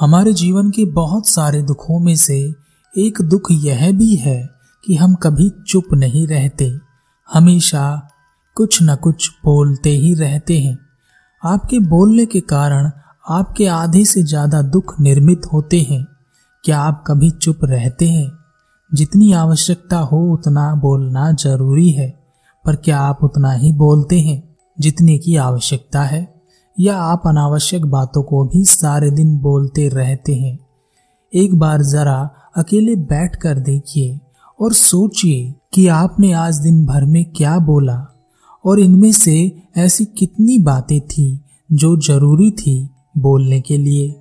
हमारे जीवन के बहुत सारे दुखों में से एक दुख यह भी है कि हम कभी चुप नहीं रहते। हमेशा कुछ न कुछ बोलते ही रहते हैं। आपके बोलने के कारण आपके आधे से ज़्यादा दुख निर्मित होते हैं। क्या आप कभी चुप रहते हैं? जितनी आवश्यकता हो उतना बोलना ज़रूरी है, पर क्या आप उतना ही बोलते हैं जितने की आवश्यकता है? या आप अनावश्यक बातों को भी सारे दिन बोलते रहते हैं। एक बार जरा अकेले बैठ कर देखिए और सोचिए कि आपने आज दिन भर में क्या बोला और इनमें से ऐसी कितनी बातें थी जो ज़रूरी थी बोलने के लिए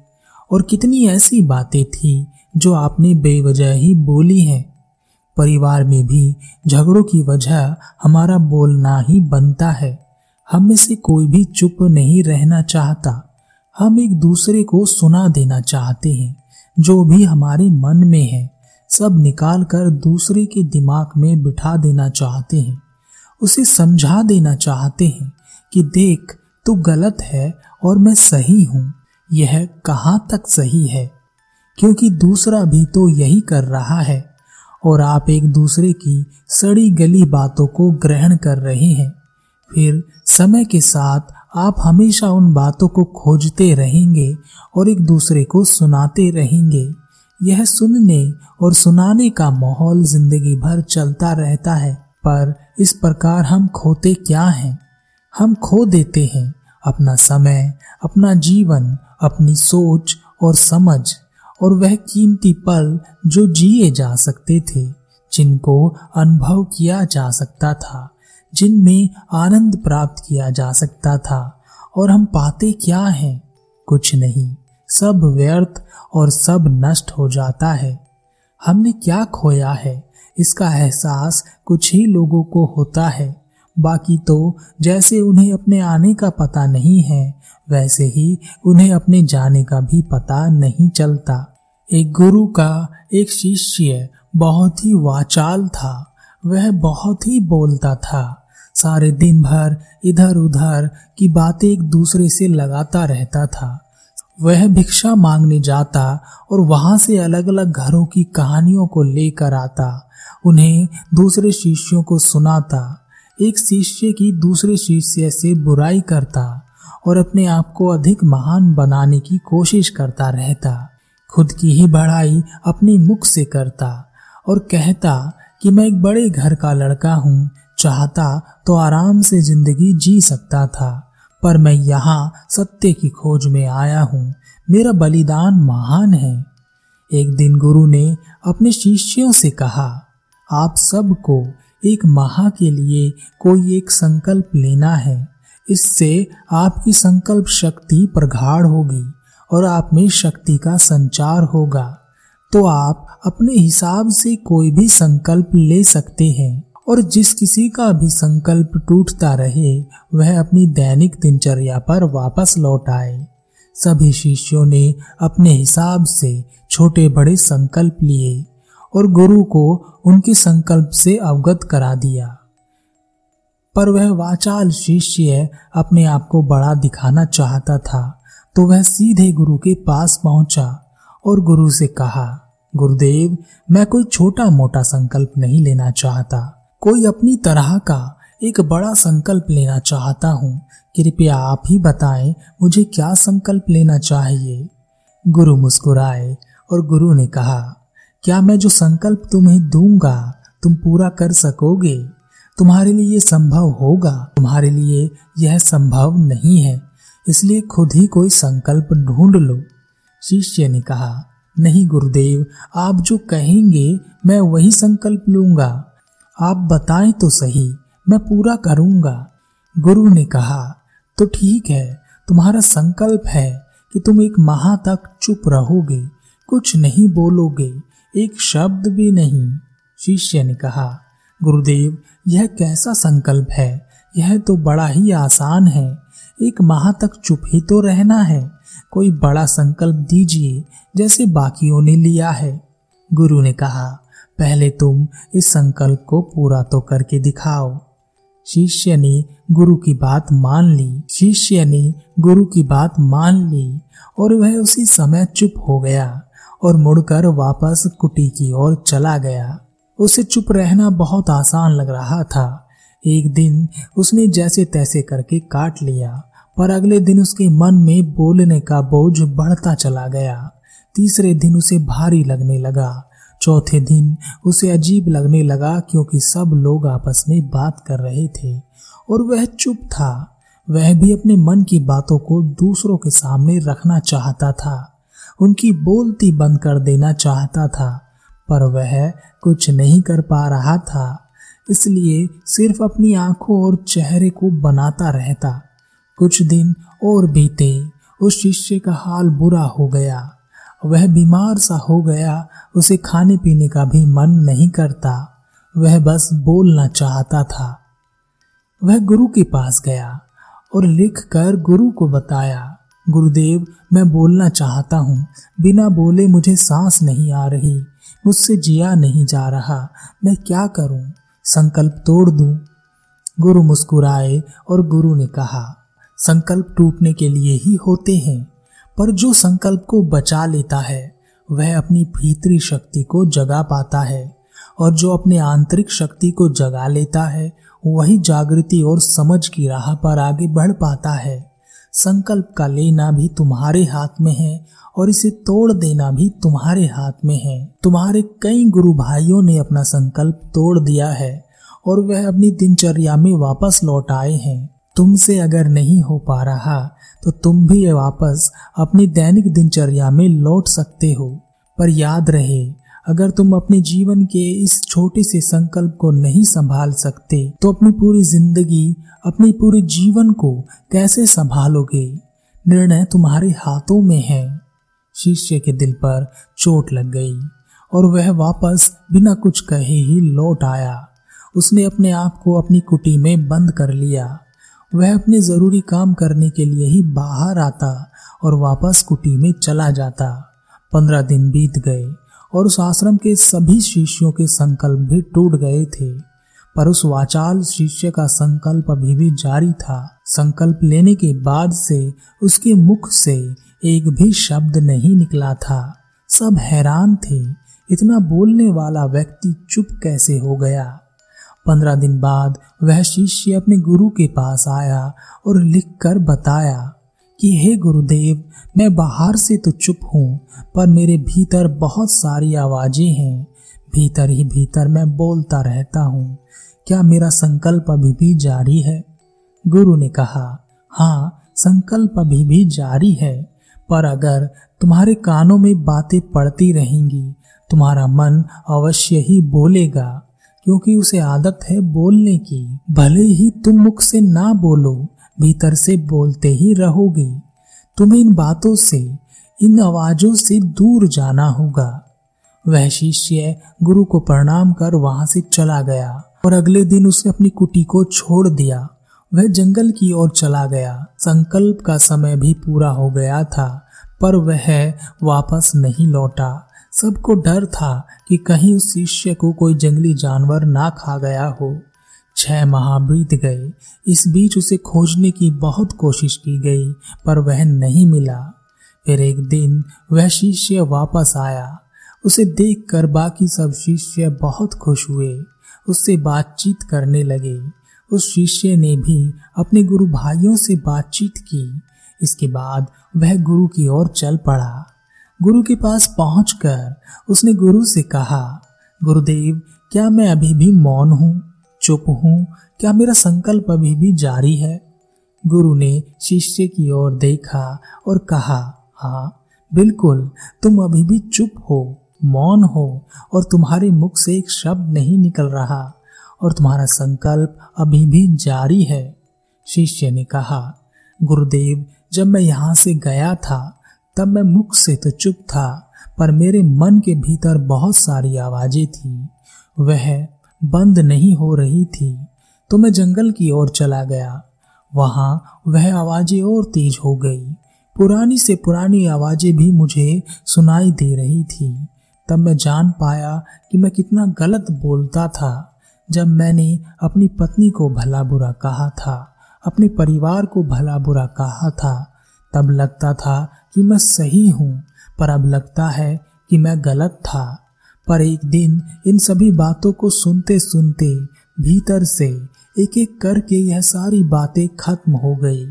और कितनी ऐसी बातें थी जो आपने बेवजह ही बोली हैं। परिवार में भी झगड़ों की वजह हमारा बोलना ही बनता है। हम में से कोई भी चुप नहीं रहना चाहता। हम एक दूसरे को सुना देना चाहते हैं, जो भी हमारे मन में है। सब निकाल कर दूसरे के दिमाग में बिठा देना चाहते हैं। उसे समझा देना चाहते हैं कि देख, तू गलत है और मैं सही हूँ। यह कहाँ तक सही है? क्योंकि दूसरा भी तो यही कर रहा है। और आप एक दूसरे की सड़ी गली बातों को ग्रहण कर रहे हैं। फिर समय के साथ आप हमेशा उन बातों को खोजते रहेंगे और एक दूसरे को सुनाते रहेंगे। यह सुनने और सुनाने का माहौल ज़िंदगी भर चलता रहता है। पर इस प्रकार हम खोते क्या हैं? हम खो देते हैं अपना समय, अपना जीवन, अपनी सोच और समझ और वह कीमती पल जो जिए जा सकते थे, जिनको अनुभव किया जा सकता था। जिनमें आनंद प्राप्त किया जा सकता था। और हम पाते क्या हैं? कुछ नहीं। सब व्यर्थ और सब नष्ट हो जाता है। हमने क्या खोया है? इसका एहसास कुछ ही लोगों को होता है। बाकी तो जैसे उन्हें अपने आने का पता नहीं है, वैसे ही उन्हें अपने जाने का भी पता नहीं चलता। एक गुरु का एक शिष्य बहुत ही वाचाल था। वह बहुत ही बोलता था। सारे दिन भर इधर उधर की बातें एक दूसरे से लगाता रहता था। वह भिक्षा मांगने जाता और वहाँ से अलग अलग घरों की कहानियों को लेकर आता, उन्हें दूसरे शिष्यों को सुनाता, एक शिष्य की दूसरे शिष्य से बुराई करता और अपने आप को अधिक महान बनाने की कोशिश करता रहता, खुद की ही बढ़ाई अपने मुख से करता और कहता कि मैं एक बड़े घर का लड़का हूँ चाहता तो आराम से ज़िंदगी जी सकता था। पर मैं यहाँ सत्य की खोज में आया हूँ। मेरा बलिदान महान है। एक दिन गुरु ने अपने शिष्यों से कहा, आप सबको एक माह के लिए कोई एक संकल्प लेना है। इससे आपकी संकल्प शक्ति प्रगाढ़ होगी और आप में शक्ति का संचार होगा। तो आप अपने हिसाब से कोई भी संकल्प ले सकते हैं। और जिस किसी का भी संकल्प टूटता रहे, वह अपनी दैनिक दिनचर्या पर वापस लौट आए। सभी शिष्यों ने अपने हिसाब से छोटे बड़े संकल्प लिए और गुरु को उनके संकल्प से अवगत करा दिया। पर वह वाचाल शिष्य अपने आप को बड़ा दिखाना चाहता था तो वह सीधे गुरु के पास पहुँचा और गुरु से कहा, गुरुदेव, मैं कोई छोटा मोटा संकल्प नहीं लेना चाहता। कोई अपनी तरह का एक बड़ा संकल्प लेना चाहता हूँ। कृपया आप ही बताएँ, मुझे क्या संकल्प लेना चाहिए? गुरु मुस्कुराए और गुरु ने कहा, क्या मैं जो संकल्प तुम्हें दूँगा, तुम पूरा कर सकोगे? तुम्हारे लिए संभव होगा। तुम्हारे लिए यह संभव नहीं है, इसलिए खुद ही कोई संकल्प ढूंढ लो। शिष्य ने कहा, नहीं गुरुदेव, आप जो कहेंगे, मैं वही संकल्प लूँगा। आप बताएँ तो सही, मैं पूरा करूँगा। गुरु ने कहा तो ठीक है, तुम्हारा संकल्प है कि तुम एक माह तक चुप रहोगे, कुछ नहीं बोलोगे, एक शब्द भी नहीं। शिष्य ने कहा, गुरुदेव, यह कैसा संकल्प है? यह तो बड़ा ही आसान है। एक माह तक चुप ही तो रहना है। कोई बड़ा संकल्प दीजिए, जैसे बाकियों ने लिया है। गुरु ने कहा पहले तुम इस संकल्प को पूरा तो करके दिखाओ। शिष्य ने गुरु की बात मान ली। शिष्य ने गुरु की बात मान ली और वह उसी समय चुप हो गया और मुड़कर वापस कुटी की ओर चला गया। उसे चुप रहना बहुत आसान लग रहा था। एक दिन उसने जैसे तैसे करके काट लिया, पर अगले दिन उसके मन में बोलने का बोझ बढ़ता चला गया। तीसरे दिन उसे भारी लगने लगा चौथे दिन उसे अजीब लगने लगा क्योंकि सब लोग आपस में बात कर रहे थे और वह चुप था। वह भी अपने मन की बातों को दूसरों के सामने रखना चाहता था। उनकी बोलती बंद कर देना चाहता था, पर वह कुछ नहीं कर पा रहा था। इसलिए सिर्फ़ अपनी आँखों और चेहरे को बनाता रहता। कुछ दिन और बीते, उस शिष्य का हाल बुरा हो गया। वह बीमार सा हो गया, उसे खाने पीने का भी मन नहीं करता। वह बस बोलना चाहता था। वह गुरु के पास गया और लिख कर गुरु को बताया, गुरुदेव, मैं बोलना चाहता हूँ। बिना बोले मुझे सांस नहीं आ रही, मुझसे जिया नहीं जा रहा। मैं क्या करूँ? संकल्प तोड़ दूँ? गुरु मुस्कुराए और गुरु ने कहा, संकल्प टूटने के लिए ही होते हैं। पर जो संकल्प को बचा लेता है, वह अपनी भीतरी शक्ति को जगा पाता है, और जो अपने आंतरिक शक्ति को जगा लेता है, वही जागृति और समझ की राह पर आगे बढ़ पाता है। संकल्प का लेना भी तुम्हारे हाथ में है, और इसे तोड़ देना भी तुम्हारे हाथ में है। तुम्हारे कई गुरु भाइयों ने अपना संकल्प तोड़ दिया है, और वह अपनी दिनचर्या में वापस लौट आए हैं। तुमसे अगर नहीं हो पा रहा तो तुम भी वापस अपनी दैनिक दिनचर्या में लौट सकते हो। पर याद रहे, अगर तुम अपने जीवन के इस छोटे से संकल्प को नहीं संभाल सकते तो अपनी पूरी ज़िंदगी, अपने पूरे जीवन को कैसे संभालोगे? निर्णय तुम्हारे हाथों में है। शिष्य के दिल पर चोट लग गई, और वह वापस बिना कुछ कहे ही लौट आया। उसने अपने आप को अपनी कुटी में बंद कर लिया। वह अपने ज़रूरी काम करने के लिए ही बाहर आता और वापस कुटी में चला जाता। पंद्रह दिन बीत गए और उस आश्रम के सभी शिष्यों के संकल्प भी टूट गए थे। पर उस वाचाल शिष्य का संकल्प अभी भी जारी था। संकल्प लेने के बाद से उसके मुख से एक भी शब्द नहीं निकला था। सब हैरान थे। इतना बोलने वाला व्यक्ति चुप कैसे हो गया? पंद्रह दिन बाद वह शिष्य अपने गुरु के पास आया और लिखकर बताया कि, हे गुरुदेव, मैं बाहर से तो चुप हूँ, पर मेरे भीतर बहुत सारी आवाज़ें हैं। भीतर ही भीतर मैं बोलता रहता हूँ, क्या मेरा संकल्प अभी भी जारी है? गुरु ने कहा हाँ संकल्प अभी भी जारी है, पर अगर तुम्हारे कानों में बातें पड़ती रहेंगी, तुम्हारा मन अवश्य ही बोलेगा। क्योंकि उसे आदत है बोलने की। भले ही तुम मुख से ना बोलो, भीतर से बोलते ही रहोगे। तुम्हें इन बातों से, इन आवाजों से दूर जाना होगा। वह शिष्य गुरु को प्रणाम कर वहाँ से चला गया और अगले दिन उसने अपनी कुटी को छोड़ दिया। वह जंगल की ओर चला गया। संकल्प का समय भी पूरा हो गया था, पर वह वापस नहीं लौटा। सबको डर था कि कहीं उस शिष्य को कोई जंगली जानवर ना खा गया हो। छह माह बीत गए। इस बीच उसे खोजने की बहुत कोशिश की गई, पर वह नहीं मिला। फिर एक दिन वह शिष्य वापस आया। उसे देखकर बाकी सब शिष्य बहुत खुश हुए। उससे बातचीत करने लगे। उस शिष्य ने भी अपने गुरु भाइयों से बातचीत की। इसके बाद वह गुरु की ओर चल पड़ा। गुरु के पास पहुंचकर उसने गुरु से कहा, गुरुदेव, क्या मैं अभी भी मौन हूँ? चुप हूँ? क्या मेरा संकल्प अभी भी जारी है? गुरु ने शिष्य की ओर देखा और कहा हाँ बिल्कुल, तुम अभी भी चुप हो, मौन हो और तुम्हारे मुख से एक शब्द नहीं निकल रहा और तुम्हारा संकल्प अभी भी जारी है। शिष्य ने कहा, गुरुदेव, जब मैं यहाँ से गया था तब मैं मुख से तो चुप था, पर मेरे मन के भीतर बहुत सारी आवाज़ें थी। वह बंद नहीं हो रही थी तो मैं जंगल की ओर चला गया। वहाँ वह आवाज़ें और तेज हो गई। पुरानी से पुरानी आवाज़ें भी मुझे सुनाई दे रही थी। तब मैं जान पाया कि मैं कितना गलत बोलता था, जब मैंने अपनी पत्नी को भला बुरा कहा था, अपने परिवार को भला बुरा कहा था। तब लगता था कि मैं सही हूँ, पर अब लगता है कि मैं गलत था। पर एक दिन इन सभी बातों को सुनते सुनते, भीतर से एक एक करके यह सारी बातें खत्म हो गई।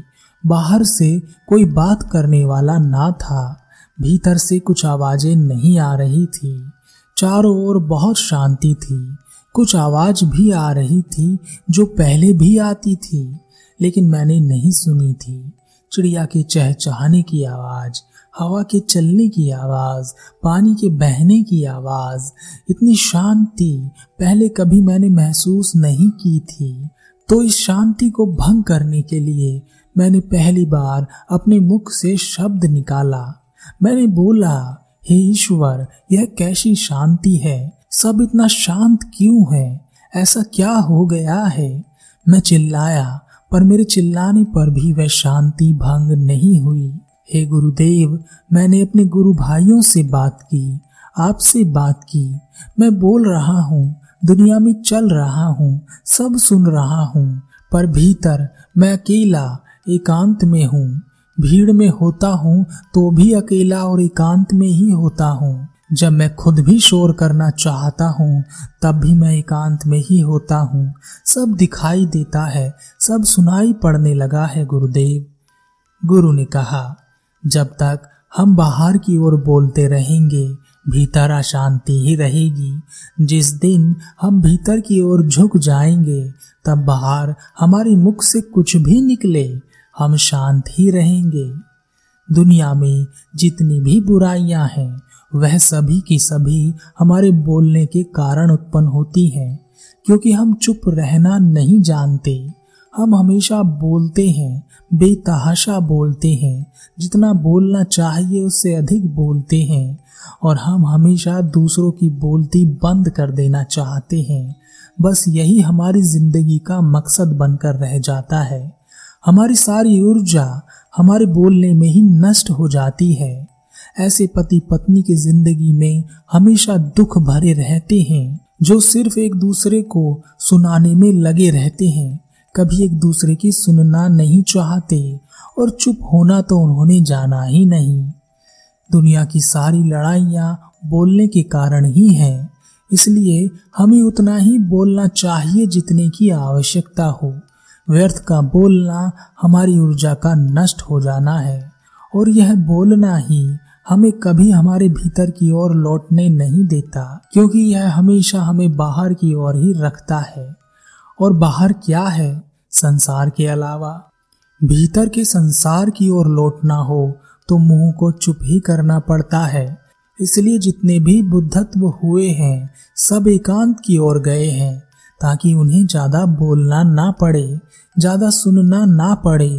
बाहर से कोई बात करने वाला ना था। भीतर से कुछ आवाज़ें नहीं आ रही थी। चारों ओर बहुत शांति थी। कुछ आवाज़ भी आ रही थी जो पहले भी आती थी, लेकिन मैंने नहीं सुनी थी। चिड़िया के चहचहाने की आवाज़, हवा के चलने की आवाज़, पानी के बहने की आवाज़, इतनी शांति पहले कभी मैंने महसूस नहीं की थी। तो इस शांति को भंग करने के लिए मैंने पहली बार अपने मुख से शब्द निकाला। मैंने बोला, हे ईश्वर, यह कैसी शांति है? सब इतना शांत क्यों है? ऐसा क्या हो गया है? मैं चिल्लाया पर मेरे चिल्लाने पर भी वह शांति भंग नहीं हुई। हे गुरुदेव, मैंने अपने गुरु भाइयों से बात की, आपसे बात की। मैं बोल रहा हूँ, दुनिया में चल रहा हूँ, सब सुन रहा हूँ, पर भीतर मैं अकेला, एकांत में हूँ। भीड़ में होता हूँ तो भी अकेला और एकांत में ही होता हूँ। जब मैं खुद भी शोर करना चाहता हूँ, तब भी मैं एकांत में ही होता हूँ। सब दिखाई देता है, सब सुनाई पड़ने लगा है गुरुदेव। गुरु ने कहा, जब तक हम बाहर की ओर बोलते रहेंगे, भीतर अशांति ही रहेगी। जिस दिन हम भीतर की ओर झुक जाएँगे, तब बाहर हमारे मुख से कुछ भी निकले, हम शांत ही रहेंगे। दुनिया में जितनी भी बुराइयाँ हैं वह सभी की सभी हमारे बोलने के कारण उत्पन्न होती हैं, क्योंकि हम चुप रहना नहीं जानते। हम हमेशा बोलते हैं, बेतहाशा बोलते हैं, जितना बोलना चाहिए उससे अधिक बोलते हैं, और हम हमेशा दूसरों की बोलती बंद कर देना चाहते हैं। बस यही हमारी ज़िंदगी का मकसद बनकर रह जाता है। हमारी सारी ऊर्जा हमारे बोलने में ही नष्ट हो जाती है। ऐसे पति पत्नी की ज़िंदगी में हमेशा दुख भरे रहते हैं, जो सिर्फ़ एक दूसरे को सुनाने में लगे रहते हैं। कभी एक दूसरे की सुनना नहीं चाहते और चुप होना तो उन्होंने जाना ही नहीं। दुनिया की सारी लड़ाइयाँ बोलने के कारण ही हैं, इसलिए हमें उतना ही बोलना चाहिए जितने की आवश्यकता हो। व्यर्थ का बोलना हमारी ऊर्जा का नष्ट हो जाना है, और यह बोलना ही हमें कभी हमारे भीतर की ओर लौटने नहीं देता, क्योंकि यह हमेशा हमें बाहर की ओर ही रखता है। और बाहर क्या है? संसार के अलावा। भीतर के संसार की ओर लौटना हो तो मुँह को चुप ही करना पड़ता है। इसलिए जितने भी बुद्धत्व हुए हैं, सब एकांत की ओर गए हैं, ताकि उन्हें ज़्यादा बोलना ना पड़े, ज़्यादा सुनना ना पड़े।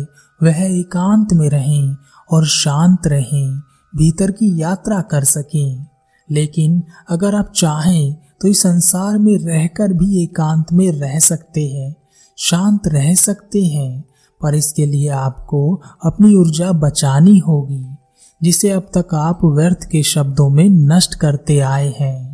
वह एकांत में रहें और शांत रहें। भीतर की यात्रा कर सकें। लेकिन अगर आप चाहें तो इस संसार में रहकर भी एकांत में रह सकते हैं, शांत रह सकते हैं, पर इसके लिए आपको अपनी ऊर्जा बचानी होगी, जिसे अब तक आप व्यर्थ के शब्दों में नष्ट करते आए हैं।